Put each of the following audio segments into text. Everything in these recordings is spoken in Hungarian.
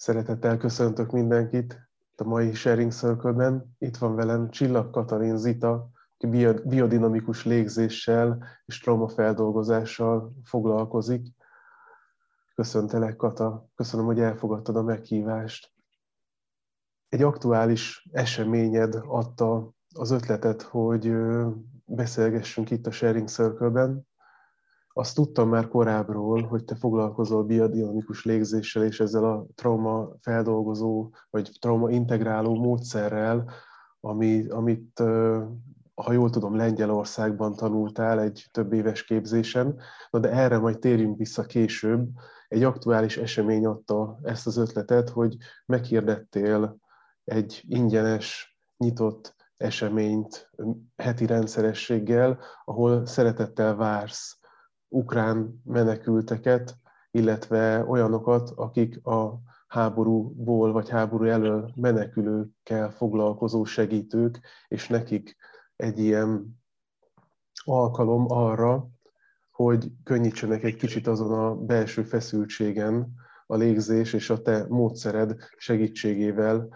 Szeretettel köszöntök mindenkit a mai Sharing Circle-ben. Itt van velem Csillag Katalin Zita, aki biodinamikus légzéssel és traumafeldolgozással foglalkozik. Köszöntelek, Kata. Köszönöm, hogy elfogadtad a meghívást. Egy aktuális eseményed adta az ötletet, hogy beszélgessünk itt a Sharing Circle-ben, azt tudtam már korábbról, hogy te foglalkozol biodinamikus légzéssel és ezzel a trauma feldolgozó, vagy trauma integráló módszerrel, ami, amit, ha jól tudom, Lengyelországban tanultál egy több éves képzésen, Na de erre majd térjünk vissza később. Egy aktuális esemény adta ezt az ötletet, hogy meghirdettél egy ingyenes, nyitott eseményt heti rendszerességgel, ahol szeretettel vársz ukrán menekülteket, illetve olyanokat, akik a háborúból vagy háború elől menekülőkkel foglalkozó segítők, és nekik egy ilyen alkalom arra, hogy könnyítsenek egy kicsit azon a belső feszültségen a légzés és a te módszered segítségével,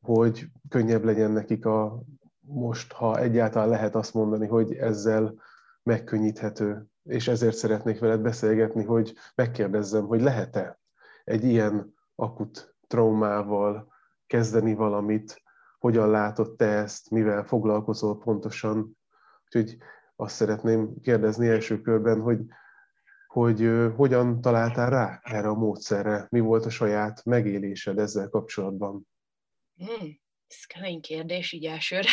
hogy könnyebb legyen nekik a most, ha egyáltalán lehet azt mondani, hogy ezzel megkönnyíthető és ezért szeretnék veled beszélgetni, hogy megkérdezzem, hogy lehet-e egy ilyen akut traumával kezdeni valamit, hogyan látod te ezt, mivel foglalkozol pontosan. Úgyhogy azt szeretném kérdezni első körben, hogy, hogy hogyan találtál rá erre a módszerre, mi volt a saját megélésed ezzel kapcsolatban? Hmm, ez kemény kérdés, így elsőre.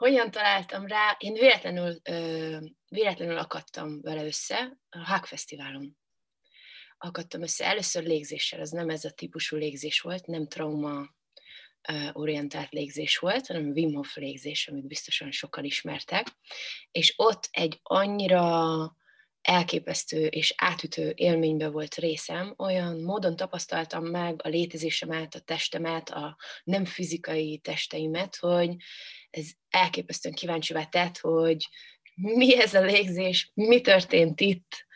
Hogyan találtam rá? Én véletlenül, ö, véletlenül akadtam vele össze a Hack Fesztiválon. Akadtam össze először légzéssel, az nem ez a típusú légzés volt, nem trauma orientált légzés volt, hanem Wim Hof légzés, amit biztosan sokan ismertek, és ott egy annyira elképesztő és átütő élménybe volt részem, olyan módon tapasztaltam meg a létezésemet, a testemet, a nem fizikai testeimet, hogy ez elképesztően kíváncsivá tett, hogy mi ez a légzés, mi történt itt,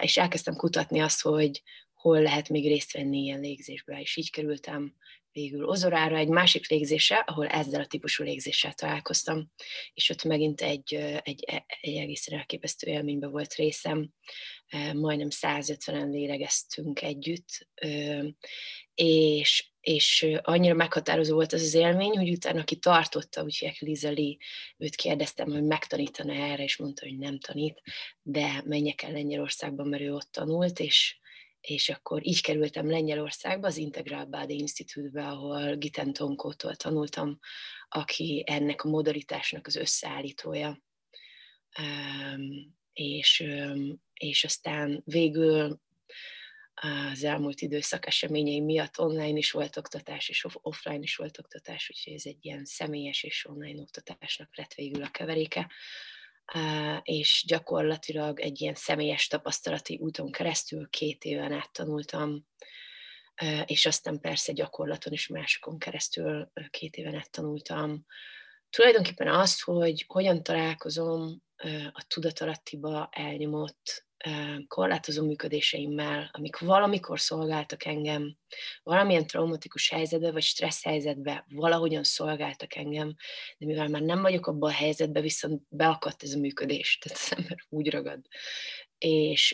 és elkezdtem kutatni azt, hogy hol lehet még részt venni ilyen légzésbe, és így kerültem végül Ozorára egy másik légzése, ahol ezzel a típusú légzéssel találkoztam, és ott megint egy, egy, egy egészen elképesztő élménybe volt részem, majdnem 150-en lélegeztünk együtt, és, és annyira meghatározó volt az az élmény, hogy utána, aki tartotta, úgyhogy Liza Lee, őt kérdeztem, hogy megtanítana erre, és mondta, hogy nem tanít, de menjek el Lengyelországba, mert ő ott tanult, és, és akkor így kerültem Lengyelországba, az Integral Body Institute-be, ahol Giten Tonkótól tanultam, aki ennek a modalitásnak az összeállítója. És, és aztán végül az elmúlt időszak eseményei miatt online is volt oktatás, és offline is volt oktatás, úgyhogy ez egy ilyen személyes és online oktatásnak lett végül a keveréke és gyakorlatilag egy ilyen személyes tapasztalati úton keresztül két éven át tanultam, és aztán persze gyakorlaton is másokon keresztül két éven át tanultam. Tulajdonképpen azt, hogy hogyan találkozom a tudatalattiba elnyomott korlátozó működéseimmel, amik valamikor szolgáltak engem, valamilyen traumatikus helyzetbe vagy stressz helyzetbe valahogyan szolgáltak engem, de mivel már nem vagyok abban a helyzetben, viszont beakadt ez a működés, tehát az ember úgy ragad. És,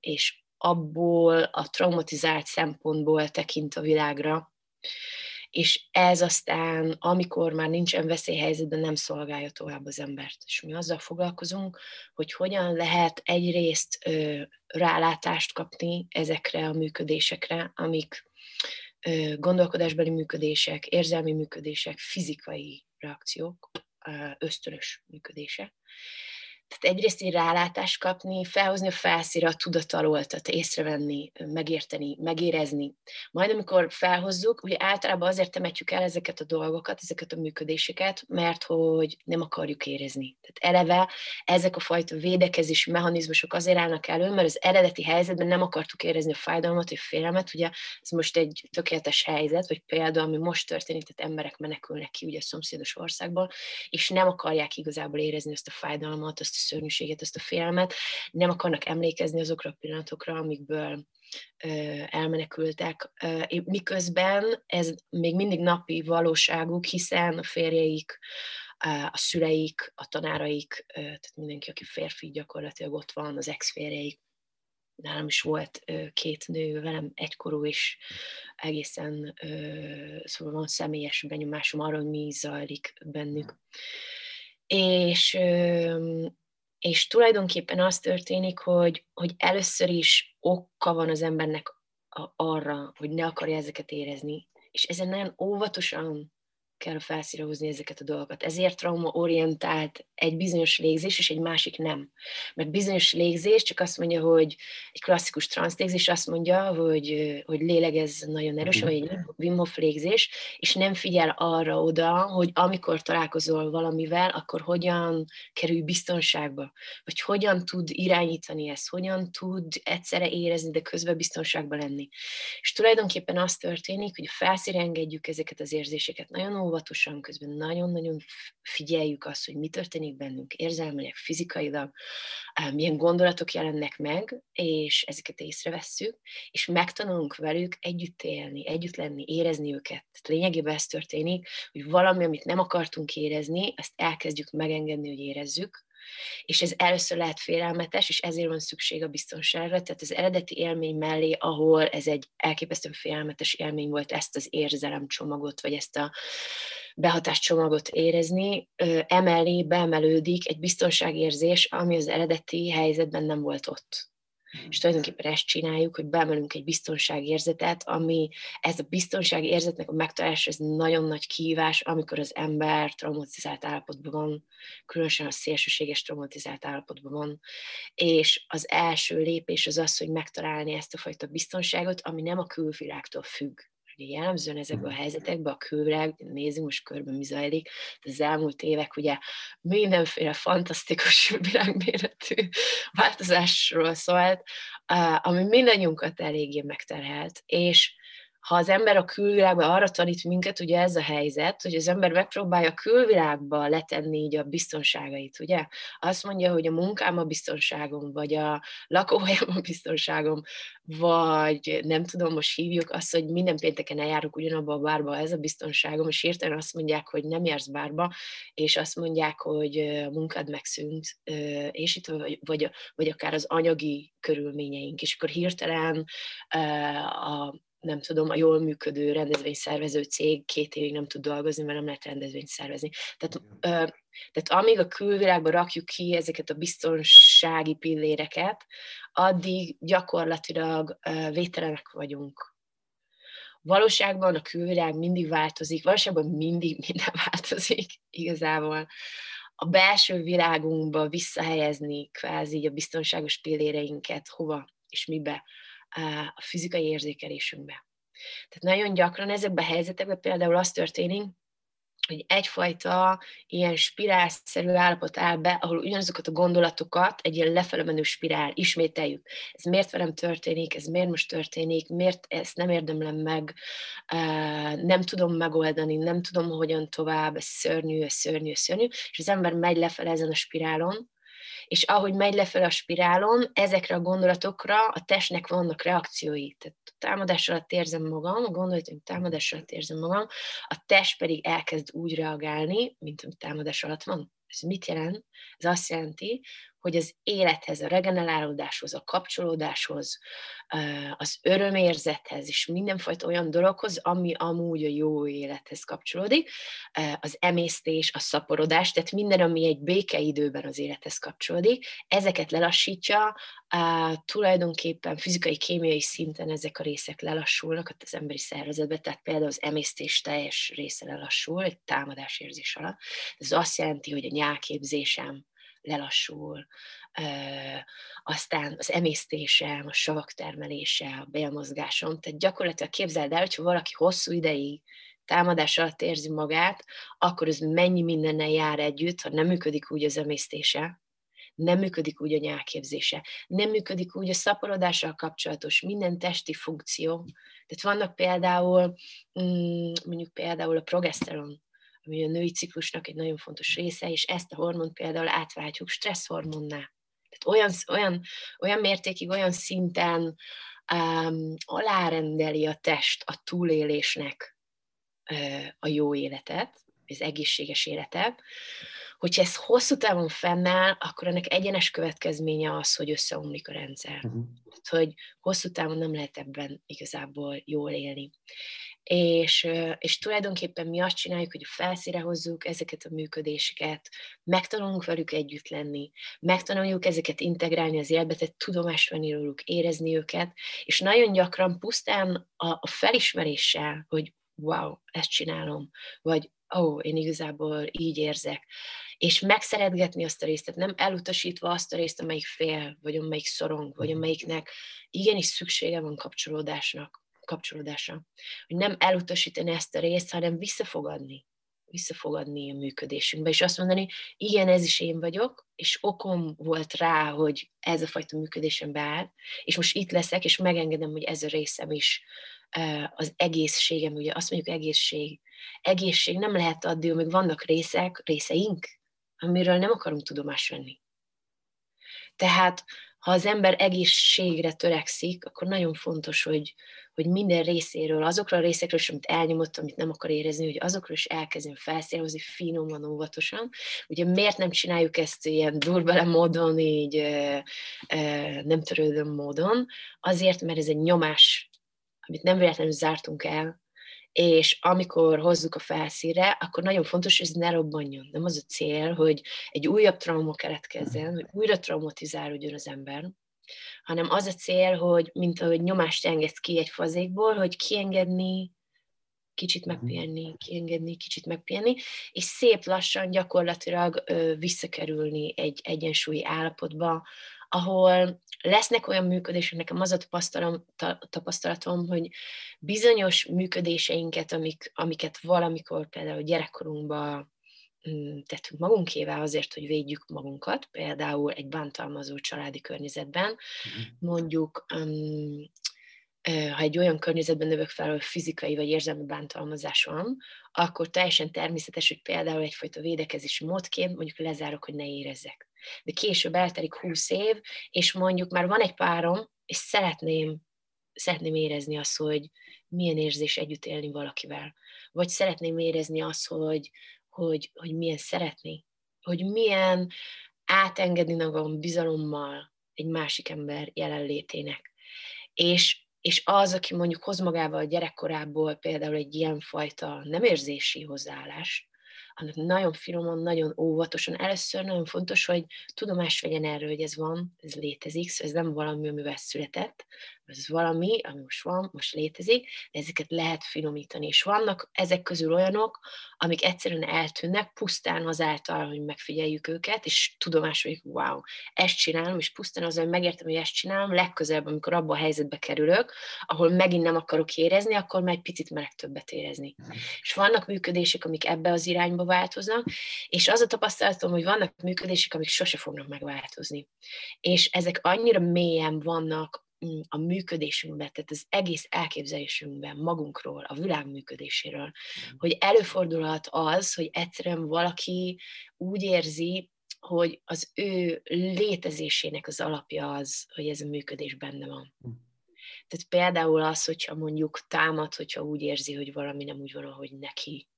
és abból a traumatizált szempontból tekint a világra, és ez aztán, amikor már nincsen veszélyhelyzetben, nem szolgálja tovább az embert. És mi azzal foglalkozunk, hogy hogyan lehet egyrészt ö, rálátást kapni ezekre a működésekre, amik ö, gondolkodásbeli működések, érzelmi működések, fizikai reakciók, ö, ösztönös működések, tehát egyrészt egy rálátást kapni, felhozni a felszíre a tudat alól, tehát észrevenni, megérteni, megérezni. Majd amikor felhozzuk, ugye általában azért temetjük el ezeket a dolgokat, ezeket a működéseket, mert hogy nem akarjuk érezni. Tehát eleve ezek a fajta védekezési mechanizmusok azért állnak elő, mert az eredeti helyzetben nem akartuk érezni a fájdalmat, vagy félelmet, ugye ez most egy tökéletes helyzet, vagy példa, ami most történik, tehát emberek menekülnek ki ugye a szomszédos országból, és nem akarják igazából érezni ezt a fájdalmat, azt szörnyűséget, ezt a félelmet, nem akarnak emlékezni azokra a pillanatokra, amikből elmenekültek, miközben ez még mindig napi valóságuk, hiszen a férjeik, a szüleik, a tanáraik, tehát mindenki, aki férfi gyakorlatilag ott van, az ex-férjeik, nálam is volt két nő, velem egykorú is, egészen szóval van személyes benyomásom arra, hogy mi zajlik bennük. És, és tulajdonképpen az történik, hogy, hogy először is oka van az embernek arra, hogy ne akarja ezeket érezni, és ezen nagyon óvatosan kell felszíre hozni ezeket a dolgokat. Ezért trauma-orientált egy bizonyos légzés, és egy másik nem. Mert bizonyos légzés csak azt mondja, hogy egy klasszikus transzlégzés azt mondja, hogy, hogy lélegez nagyon erős, vagy egy Wim Hof légzés, és nem figyel arra oda, hogy amikor találkozol valamivel, akkor hogyan kerül biztonságba, vagy hogyan tud irányítani ezt, hogyan tud egyszerre érezni, de közben biztonságban lenni. És tulajdonképpen az történik, hogy felszíre engedjük ezeket az érzéseket nagyon óvatosan, közben nagyon-nagyon figyeljük azt, hogy mi történik bennünk érzelmileg, fizikailag, milyen gondolatok jelennek meg, és ezeket észrevesszük, és megtanulunk velük együtt élni, együtt lenni, érezni őket. Lényegében ez történik, hogy valami, amit nem akartunk érezni, azt elkezdjük megengedni, hogy érezzük, és ez először lehet félelmetes, és ezért van szükség a biztonságra, tehát az eredeti élmény mellé, ahol ez egy elképesztően félelmetes élmény volt, ezt az érzelemcsomagot, vagy ezt a behatáscsomagot érezni, emellé beemelődik egy biztonságérzés, ami az eredeti helyzetben nem volt ott. És tulajdonképpen ezt csináljuk, hogy beemelünk egy biztonságérzetet, ami ez a biztonságérzetnek a megtalálása, ez nagyon nagy kihívás, amikor az ember traumatizált állapotban van, különösen a szélsőséges traumatizált állapotban van, és az első lépés az az, hogy megtalálni ezt a fajta biztonságot, ami nem a külvilágtól függ, ugye jellemzően ezekben a helyzetekben a külvilág, nézzük most körben mi zajlik, az elmúlt évek ugye mindenféle fantasztikus világméretű változásról szólt, ami mindannyiunkat eléggé megterhelt, és ha az ember a külvilágban arra tanít minket, ugye ez a helyzet, hogy az ember megpróbálja a külvilágba letenni így a biztonságait, ugye? Azt mondja, hogy a munkám a biztonságom, vagy a lakóhelyem a biztonságom, vagy nem tudom, most hívjuk azt, hogy minden pénteken eljárok ugyanabba a bárba, ez a biztonságom, és hirtelen azt mondják, hogy nem jársz bárba, és azt mondják, hogy a munkád megszűnt, és itt vagy, vagy, vagy akár az anyagi körülményeink, és akkor hirtelen a nem tudom, a jól működő rendezvényszervező cég két évig nem tud dolgozni, mert nem lehet rendezvényt szervezni. Tehát, ö, tehát amíg a külvilágban rakjuk ki ezeket a biztonsági pilléreket, addig gyakorlatilag ö, vételenek vagyunk. Valóságban a külvilág mindig változik, valóságban mindig minden változik igazából. A belső világunkba visszahelyezni kvázi a biztonságos pilléreinket hova és mibe a fizikai érzékelésünkbe. Tehát nagyon gyakran ezekben a helyzetekben például az történik, hogy egyfajta ilyen spirálszerű állapot áll be, ahol ugyanazokat a gondolatokat, egy ilyen lefele menő spirál, ismételjük. Ez miért velem történik, ez miért most történik, miért ezt nem érdemlem meg, nem tudom megoldani, nem tudom hogyan tovább, ez szörnyű, ez szörnyű, ez szörnyű, és az ember megy lefele ezen a spirálon, és ahogy megy lefelé a spirálon, ezekre a gondolatokra a testnek vannak reakciói. Tehát támadás alatt érzem magam, a gondolatom támadás alatt érzem magam, a test pedig elkezd úgy reagálni, mint amit támadás alatt van. Ez mit jelent? Ez azt jelenti, hogy az élethez, a regenerálódáshoz, a kapcsolódáshoz, az örömérzethez és mindenfajta olyan dologhoz, ami amúgy a jó élethez kapcsolódik, az emésztés, a szaporodás, tehát minden, ami egy békeidőben az élethez kapcsolódik, ezeket lelassítja, tulajdonképpen fizikai, kémiai szinten ezek a részek lelassulnak az emberi szervezetben, tehát például az emésztés teljes része lelassul egy támadásérzés alatt. Ez azt jelenti, hogy a nyálképzésem, lelassul, aztán az emésztésem, a savak termelése, a bélmozgásom, tehát gyakorlatilag képzeld el, hogyha valaki hosszú ideig támadás alatt érzi magát, akkor ez mennyi mindennel jár együtt, ha nem működik úgy az emésztése, nem működik úgy a nyálképzése, nem működik úgy a szaporodással kapcsolatos minden testi funkció. Tehát vannak például, mm, mondjuk például a progeszteron ami a női ciklusnak egy nagyon fontos része, és ezt a hormont például átváltjuk stresszhormonná. Tehát olyan, olyan, olyan mértékig, olyan szinten um, alárendeli a test a túlélésnek uh, a jó életet, az egészséges életet, hogyha ez hosszú távon fennáll, akkor ennek egyenes következménye az, hogy összeomlik a rendszer. Uh-huh. Hogy hosszú távon nem lehet ebben igazából jól élni. És, és tulajdonképpen mi azt csináljuk, hogy felszíre hozzuk ezeket a működéseket, megtanulunk velük együtt lenni, megtanuljuk ezeket integrálni az életbe, tudomást venni róluk, érezni őket, és nagyon gyakran pusztán a, a felismeréssel, hogy wow, ezt csinálom, vagy ó, oh, én igazából így érzek, és megszeretgetni azt a részt, tehát nem elutasítva azt a részt, amelyik fél, vagy amelyik szorong, vagy mhm. amelyiknek igenis szüksége van kapcsolódásnak, kapcsolódásra. Hogy nem elutasítani ezt a részt, hanem visszafogadni visszafogadni a működésünkbe, és azt mondani, igen, ez is én vagyok, és okom volt rá, hogy ez a fajta működésem beáll, és most itt leszek, és megengedem, hogy ez a részem is az egészségem, ugye azt mondjuk egészség. Egészség nem lehet adni, amíg vannak részek, részeink, amiről nem akarunk tudomást venni. Tehát, ha az ember egészségre törekszik, akkor nagyon fontos, hogy, hogy minden részéről, azokról a részekről is, amit elnyomott, amit nem akar érezni, hogy azokról is elkezdjen felszírozni finoman, óvatosan. Ugye miért nem csináljuk ezt ilyen durbele módon, így nem törődöm módon? Azért, mert ez egy nyomás, amit nem véletlenül zártunk el, és amikor hozzuk a felszíre, akkor nagyon fontos, hogy ez ne robbanjon. Nem az a cél, hogy egy újabb trauma keletkezzen, hogy újra traumatizálódjon az ember, hanem az a cél, hogy mint ahogy nyomást engedsz ki egy fazékból, hogy kiengedni, kicsit mhm. megpihenni, kiengedni, kicsit megpihenni, és szép lassan gyakorlatilag ö, visszakerülni egy egyensúlyi állapotba, ahol lesznek olyan működések, nekem az a tapasztalatom, hogy bizonyos működéseinket, amik, amiket valamikor például gyerekkorunkban mm, tettünk magunkével azért, hogy védjük magunkat, például egy bántalmazó családi környezetben, mhm. mondjuk um, ha egy olyan környezetben növök fel, ahol fizikai vagy érzelmi bántalmazás van, akkor teljesen természetes, hogy például egyfajta védekezési módként mondjuk lezárok, hogy ne érezzek. De később eltelik húsz év, és mondjuk már van egy párom, és szeretném, szeretném érezni azt, hogy milyen érzés együtt élni valakivel. Vagy szeretném érezni azt, hogy, hogy, hogy milyen szeretni. Hogy milyen átengedni magam bizalommal egy másik ember jelenlétének. És és az, aki mondjuk hoz magával a gyerekkorából például egy ilyenfajta nem érzési hozzáállás, annak nagyon finoman, nagyon óvatosan. Először nagyon fontos, hogy tudomást vegyen erről, hogy ez van, ez létezik, szóval ez nem valami, amivel született, ez valami, ami most van, most létezik, de ezeket lehet finomítani. És vannak ezek közül olyanok, amik egyszerűen eltűnnek, pusztán azáltal, hogy megfigyeljük őket, és tudomás, hogy wow, ezt csinálom, és pusztán az, hogy megértem, hogy ezt csinálom, legközelebb, amikor abba a helyzetbe kerülök, ahol megint nem akarok érezni, akkor már egy picit meleg többet érezni. És vannak működések, amik ebbe az irányba változnak, és az a tapasztalatom, hogy vannak működések, amik sose fognak megváltozni. És ezek annyira mélyen vannak a működésünkben, tehát az egész elképzelésünkben magunkról, a világ működéséről, mm. hogy előfordulhat az, hogy egyszerűen valaki úgy érzi, hogy az ő létezésének az alapja az, hogy ez a működés benne van. Mm. Tehát például az, hogyha mondjuk támad, hogyha úgy érzi, hogy valami nem úgy van, ahogy neki,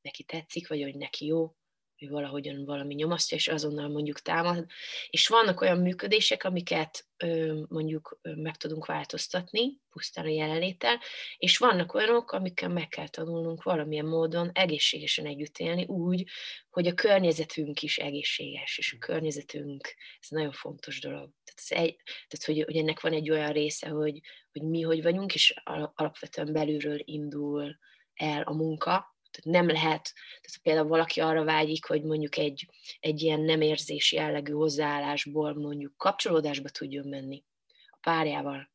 neki tetszik, vagy hogy neki jó, hogy valahogyan valami nyomasztja, és azonnal mondjuk támad. És vannak olyan működések, amiket mondjuk meg tudunk változtatni, pusztán a jelenléttel, és vannak olyanok, amikkel meg kell tanulnunk valamilyen módon egészségesen együtt élni, úgy, hogy a környezetünk is egészséges, és a környezetünk, ez nagyon fontos dolog. Tehát, ez egy, tehát hogy, hogy ennek van egy olyan része, hogy, hogy mi hogy vagyunk, és alapvetően belülről indul el a munka, tehát nem lehet, tehát például valaki arra vágyik, hogy mondjuk egy, egy ilyen nem érzési jellegű hozzáállásból mondjuk kapcsolódásba tudjon menni a párjával,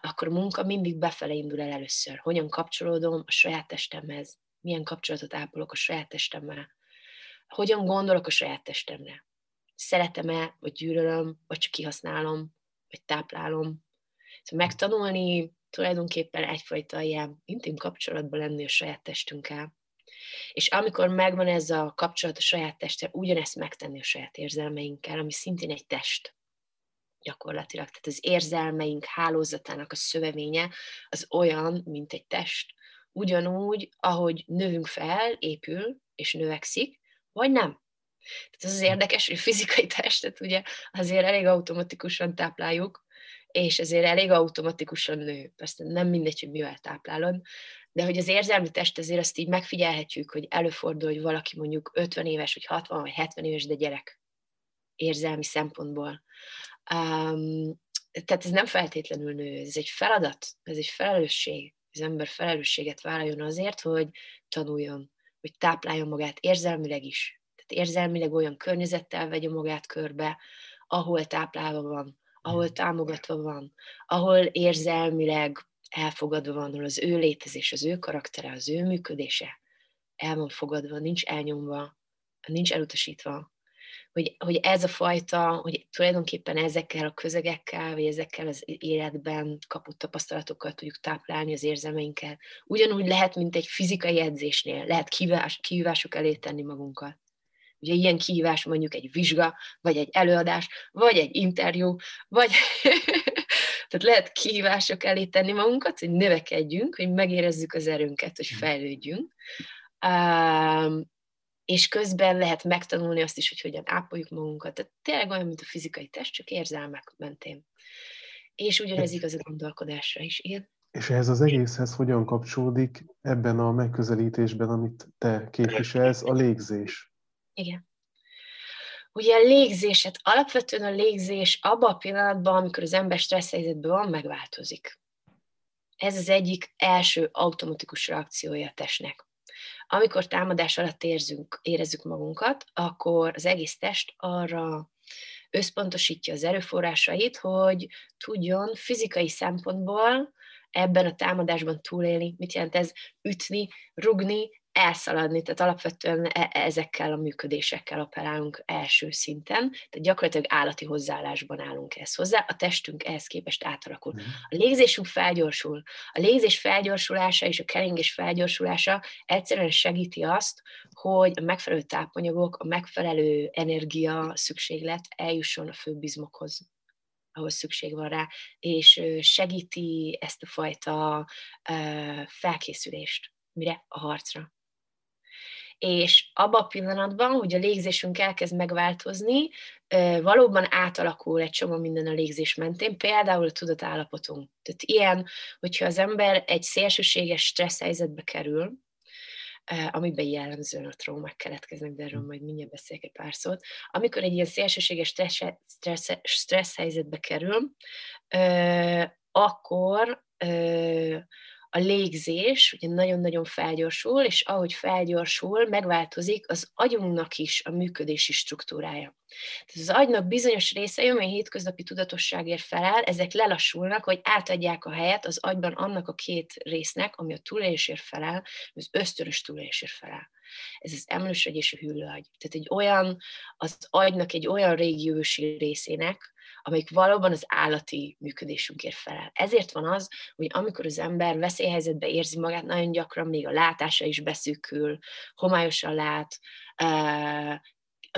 akkor a munka mindig befele indul el először. Hogyan kapcsolódom a saját testemhez, milyen kapcsolatot ápolok a saját testemmel, hogyan gondolok a saját testemre. Szeretem-e, vagy gyűlölöm, vagy csak kihasználom, vagy táplálom. Szóval megtanulni tulajdonképpen egyfajta ilyen intim kapcsolatban lenni a saját testünkkel, És amikor megvan ez a kapcsolat a saját testtel, ugyanezt megtenni a saját érzelmeinkkel, ami szintén egy test gyakorlatilag. Tehát az érzelmeink hálózatának a szövevénye az olyan, mint egy test. Ugyanúgy, ahogy növünk fel, épül és növekszik, vagy nem. Tehát az az érdekes, hogy a fizikai testet ugye azért elég automatikusan tápláljuk, és ezért elég automatikusan nő. Persze nem mindegy, hogy mivel táplálod, de hogy az érzelmi test azért azt így megfigyelhetjük, hogy előfordul, hogy valaki mondjuk 50 éves, vagy 60, vagy 70 éves, de gyerek érzelmi szempontból. Um, tehát ez nem feltétlenül nő, ez egy feladat, ez egy felelősség. Az ember felelősséget vállaljon azért, hogy tanuljon, hogy tápláljon magát érzelmileg is. Tehát érzelmileg olyan környezettel vegye magát körbe, ahol táplálva van, ahol támogatva van, ahol érzelmileg elfogadva van, az ő létezés, az ő karaktere, az ő működése el van fogadva, nincs elnyomva, nincs elutasítva, hogy, hogy ez a fajta, hogy tulajdonképpen ezekkel a közegekkel, vagy ezekkel az életben kapott tapasztalatokkal tudjuk táplálni az érzelmeinket. Ugyanúgy lehet, mint egy fizikai edzésnél, lehet kihívás, kihívások elé tenni magunkat. Ugye ilyen kihívás mondjuk egy vizsga, vagy egy előadás, vagy egy interjú, vagy tehát lehet kihívások elé tenni magunkat, hogy növekedjünk, hogy megérezzük az erőnket, hogy fejlődjünk és közben lehet megtanulni azt is, hogy hogyan ápoljuk magunkat. Tehát tényleg olyan, mint a fizikai test, csak érzelmek mentén. És ugyanez igaz a gondolkodásra is, igen. És ehhez az egészhez hogyan kapcsolódik ebben a megközelítésben, amit te képviselsz, a légzés? Igen. Ugye a légzéset, alapvetően a légzés abban a pillanatban, amikor az ember stressz helyzetben van, megváltozik. Ez az egyik első automatikus reakciója a testnek. Amikor támadás alatt érzünk, érezzük magunkat, akkor az egész test arra összpontosítja az erőforrásait, hogy tudjon fizikai szempontból ebben a támadásban túlélni. Mit jelent ez? Ütni, rugni, elszaladni, tehát alapvetően e- ezekkel a működésekkel operálunk első szinten, tehát gyakorlatilag állati hozzáállásban állunk ezt hozzá, a testünk ehhez képest átalakul. Mhm. A légzésünk felgyorsul. A légzés felgyorsulása és a keringés felgyorsulása egyszerűen segíti azt, hogy a megfelelő tápanyagok, a megfelelő energia szükséglet eljusson a főbizmokhoz ahol szükség van rá, és segíti ezt a fajta felkészülést mire? A harcra és abban a pillanatban, hogy a légzésünk elkezd megváltozni, valóban átalakul egy csomó minden a légzés mentén, például a tudatállapotunk. Tehát ilyen, hogyha az ember egy szélsőséges stressz helyzetbe kerül, amiben jellemzően a traumák keletkeznek, de erről majd mindjárt beszélek egy pár szót. Amikor egy ilyen szélsőséges stressz, stressz, stressz helyzetbe kerül, akkor a légzés ugye nagyon-nagyon felgyorsul, és ahogy felgyorsul, megváltozik az agyunknak is a működési struktúrája. Tehát az agynak bizonyos része, amely hétköznapi tudatosságért felel, ezek lelassulnak, hogy átadják a helyet az agyban annak a két résznek, ami a túlélésért felel, az ösztönös túlélésért felel. Ez az emlősagy és a hüllőagy. Tehát egy olyan, az agynak egy olyan régiósi részének, amelyik valóban az állati működésünkért felel. Ezért van az, hogy amikor az ember veszélyhelyzetben érzi magát, nagyon gyakran még a látása is beszűkül, homályosan lát,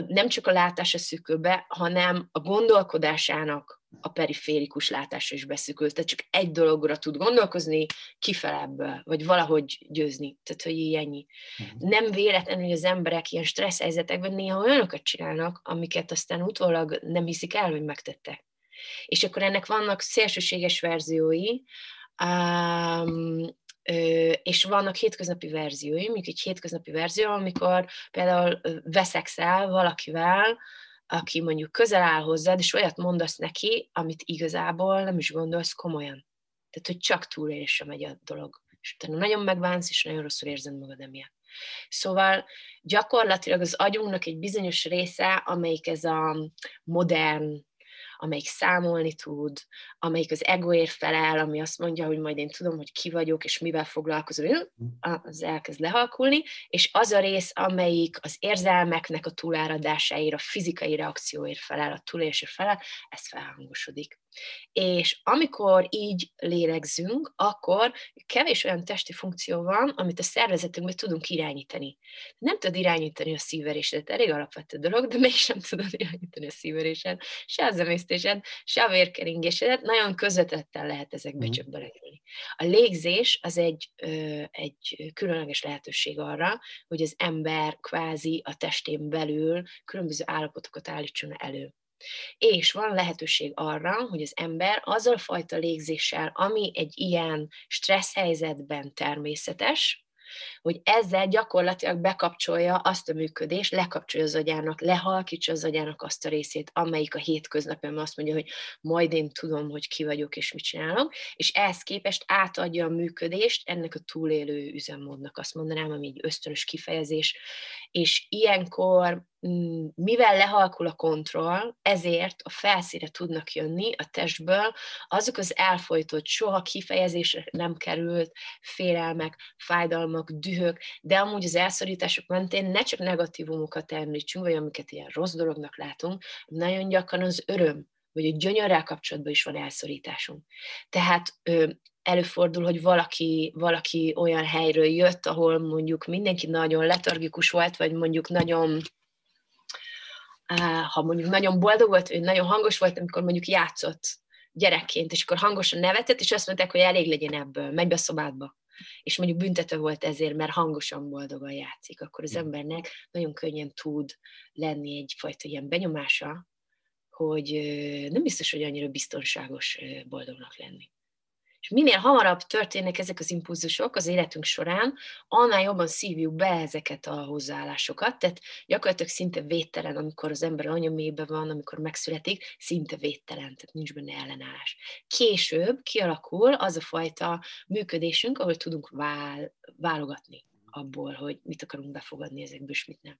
nem csak a látása szűkül be, hanem a gondolkodásának a periférikus látása is beszűkül. Tehát csak egy dologra tud gondolkozni, kifelebből, vagy valahogy győzni. Tehát, hogy így ennyi. Uh-huh. Nem véletlen, hogy az emberek ilyen stressz helyzetekben néha olyanokat csinálnak, amiket aztán utólag nem hiszik el, hogy megtettek. És akkor ennek vannak szélsőséges verziói, um, és vannak hétköznapi verziói, mondjuk egy hétköznapi verzió, amikor például veszekszel valakivel, aki mondjuk közel áll hozzád, és olyat mondasz neki, amit igazából nem is gondolsz komolyan. Tehát, hogy csak túlélésre megy a dolog. És utána nagyon megbánsz, és nagyon rosszul érzed magad emiatt. Szóval gyakorlatilag az agyunknak egy bizonyos része, amelyik ez a modern amelyik számolni tud, amelyik az egoért felel, ami azt mondja, hogy majd én tudom, hogy ki vagyok, és mivel foglalkozom, hm, az elkezd lehalkulni, és az a rész, amelyik az érzelmeknek a túláradásáért, a fizikai reakcióért felel, a túlélésért felel, ez felhangosodik. És amikor így lélegzünk, akkor kevés olyan testi funkció van, amit a szervezetünkben tudunk irányítani. Nem tud irányítani a szívverésedet, elég alapvető dolog, de mégsem tudod irányítani a szívverésed, se az emésztésed, se a vérkeringésedet, nagyon közvetetten lehet ezekbe mm. csak belenyúlni. A légzés az egy, ö, egy különleges lehetőség arra, hogy az ember kvázi a testén belül különböző állapotokat állítson elő. És van lehetőség arra, hogy az ember azzal a fajta légzéssel, ami egy ilyen stressz helyzetben természetes, hogy ezzel gyakorlatilag bekapcsolja azt a működést, lekapcsolja az agyának, lehalkítsa az agyának azt a részét, amelyik a hétköznapjában azt mondja, hogy majd én tudom, hogy ki vagyok és mit csinálok, és ehhez képest átadja a működést ennek a túlélő üzemmódnak, azt mondanám, ami egy ösztönös kifejezés, és ilyenkor mivel lehalkul a kontroll, ezért a felszíre tudnak jönni a testből azok az elfolytott, soha kifejezésre nem került félelmek, fájdalmak, dühök, de amúgy az elszorítások mentén ne csak negatívumokat említsünk, vagy amiket ilyen rossz dolognak látunk, nagyon gyakran az öröm, vagy a gyönyörrel kapcsolatban is van elszorításunk. Tehát előfordul, hogy valaki, valaki olyan helyről jött, ahol mondjuk mindenki nagyon letargikus volt, vagy mondjuk nagyon ha mondjuk nagyon boldog volt, vagy nagyon hangos volt, amikor mondjuk játszott gyerekként, és akkor hangosan nevetett, és azt mondták, hogy elég legyen ebből, megy be a szobádba. És mondjuk büntető volt ezért, mert hangosan boldogan játszik, akkor az embernek nagyon könnyen tud lenni egyfajta ilyen benyomása, hogy nem biztos, hogy annyira biztonságos boldognak lenni. És minél hamarabb történnek ezek az impulzusok az életünk során, annál jobban szívjuk be ezeket a hozzáállásokat, tehát gyakorlatilag szinte védtelen, amikor az ember anyamébe van, amikor megszületik, szinte védtelen, tehát nincs benne ellenállás. Később kialakul az a fajta működésünk, ahol tudunk vál, válogatni abból, hogy mit akarunk befogadni ezekből, és mit nem.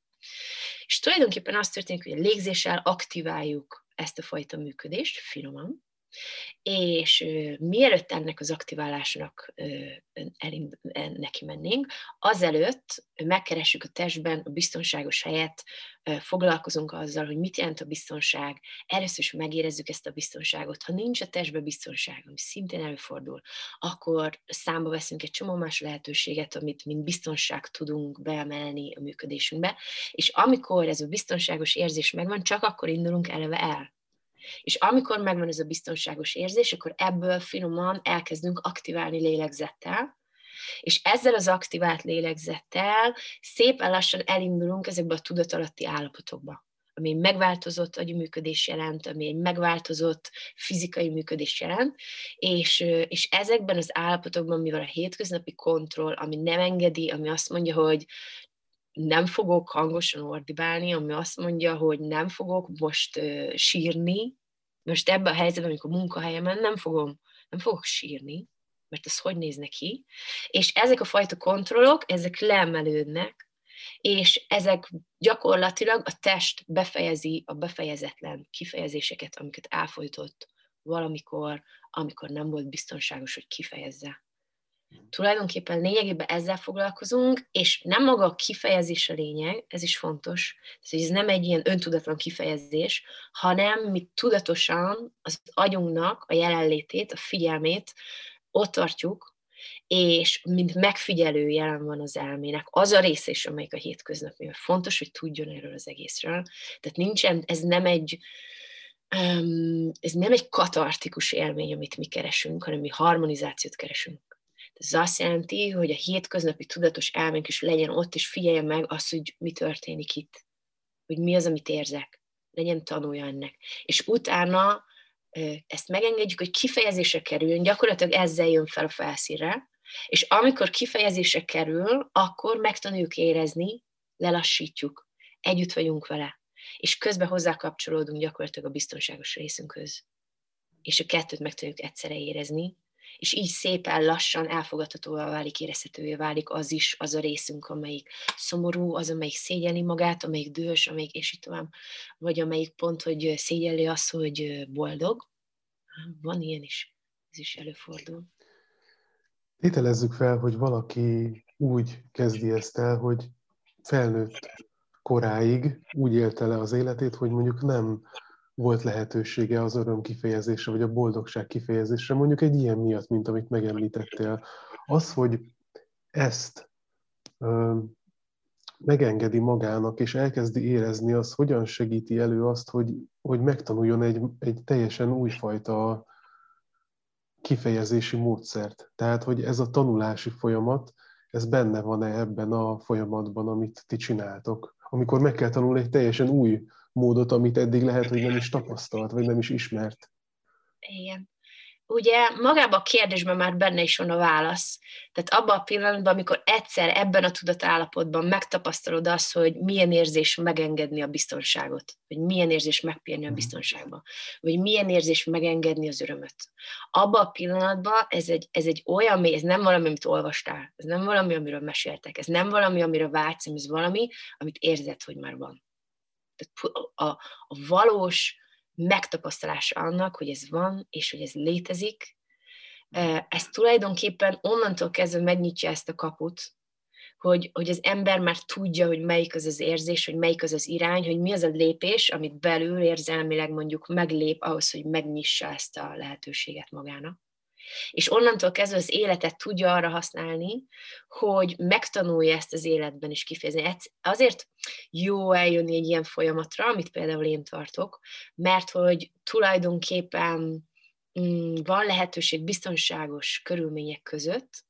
És tulajdonképpen az történik, hogy a légzéssel aktiváljuk ezt a fajta működést finoman, és mielőtt ennek az aktiválásnak elind, neki mennénk, azelőtt megkeressük a testben a biztonságos helyet, foglalkozunk azzal, hogy mit jelent a biztonság, először is megérezzük ezt a biztonságot. Ha nincs a testben biztonság, ami szintén előfordul, akkor számba veszünk egy csomó más lehetőséget, amit mint biztonság tudunk beemelni a működésünkbe, és amikor ez a biztonságos érzés megvan, csak akkor indulunk eleve el és amikor megvan ez a biztonságos érzés, akkor ebből finoman elkezdünk aktiválni lélegzettel, és ezzel az aktivált lélegzettel szépen lassan elindulunk ezekbe a tudatalatti állapotokba ami egy megváltozott agyuműködés jelent, ami egy megváltozott fizikai működés jelent, és, és ezekben az állapotokban, mivel a hétköznapi kontroll, ami nem engedi, ami azt mondja, hogy nem fogok hangosan ordibálni, ami azt mondja, hogy nem fogok most sírni, most ebben a helyzetben, amikor munkahelyemen nem fogom, nem fogok sírni, mert az hogy néz neki, és ezek a fajta kontrollok, ezek leemelődnek, és ezek gyakorlatilag a test befejezi a befejezetlen kifejezéseket, amiket elfolytott valamikor, amikor nem volt biztonságos, hogy kifejezze. Tulajdonképpen lényegében ezzel foglalkozunk, és nem maga a kifejezés a lényeg, ez is fontos, tehát, ez nem egy ilyen öntudatlan kifejezés, hanem mi tudatosan az agyunknak a jelenlétét, a figyelmét ott tartjuk, és mint megfigyelő jelen van az elmének, az a rész is, amelyik a hétköznapi, fontos, hogy tudjon erről az egészről. Tehát nincsen, ez nem egy, ez nem egy katartikus élmény, amit mi keresünk, hanem mi harmonizációt keresünk. Ez azt jelenti, hogy a hétköznapi tudatos elménk is legyen ott, és figyelje meg azt, hogy mi történik itt, hogy mi az, amit érzek. Legyen tanulja ennek. És utána ezt megengedjük, hogy kifejezésre kerüljön, gyakorlatilag ezzel jön fel a felszínre, és amikor kifejezésre kerül, akkor megtanuljuk érezni, lelassítjuk, együtt vagyunk vele, és közben hozzá kapcsolódunk gyakorlatilag a biztonságos részünkhöz. És a kettőt meg tudjuk egyszerre érezni, és így szépen lassan elfogadhatóvá válik, érezhetővé válik az is, az a részünk, amelyik szomorú, az, amelyik szégyeli magát, amelyik dühös, amelyik és így tovább, vagy amelyik pont, hogy szégyeli azt, hogy boldog. Van ilyen is, ez is előfordul. Tételezzük fel, hogy valaki úgy kezdi ezt el, hogy felnőtt koráig úgy élte le az életét, hogy mondjuk nem volt lehetősége az öröm kifejezésre, vagy a boldogság kifejezésre, mondjuk egy ilyen miatt, mint amit megemlítettél. Az, hogy ezt ö, megengedi magának, és elkezdi érezni, az hogyan segíti elő azt, hogy, hogy megtanuljon egy, egy teljesen újfajta kifejezési módszert. Tehát, hogy ez a tanulási folyamat, ez benne van-e ebben a folyamatban, amit ti csináltok? Amikor meg kell tanulni egy teljesen új módot, amit eddig lehet, hogy nem is tapasztalt, vagy nem is ismert. Igen ugye magában a kérdésben már benne is van a válasz. Tehát abban a pillanatban, amikor egyszer ebben a tudatállapotban megtapasztalod azt, hogy milyen érzés megengedni a biztonságot, vagy milyen érzés megpérni a mhm. biztonságba, vagy milyen érzés megengedni az örömöt. Abban a pillanatban ez egy, ez egy olyan mély, ez nem valami, amit olvastál, ez nem valami, amiről meséltek, ez nem valami, amire vágysz, ez valami, amit érzed, hogy már van. Tehát a, a valós megtapasztalása annak, hogy ez van, és hogy ez létezik. Ez tulajdonképpen onnantól kezdve megnyitja ezt a kaput, hogy, hogy az ember már tudja, hogy melyik az az érzés, hogy melyik az az irány, hogy mi az a lépés, amit belül érzelmileg mondjuk meglép ahhoz, hogy megnyissa ezt a lehetőséget magának és onnantól kezdve az életet tudja arra használni, hogy megtanulja ezt az életben is kifejezni. Azért jó eljönni egy ilyen folyamatra, amit például én tartok, mert hogy tulajdonképpen mm, van lehetőség biztonságos körülmények között,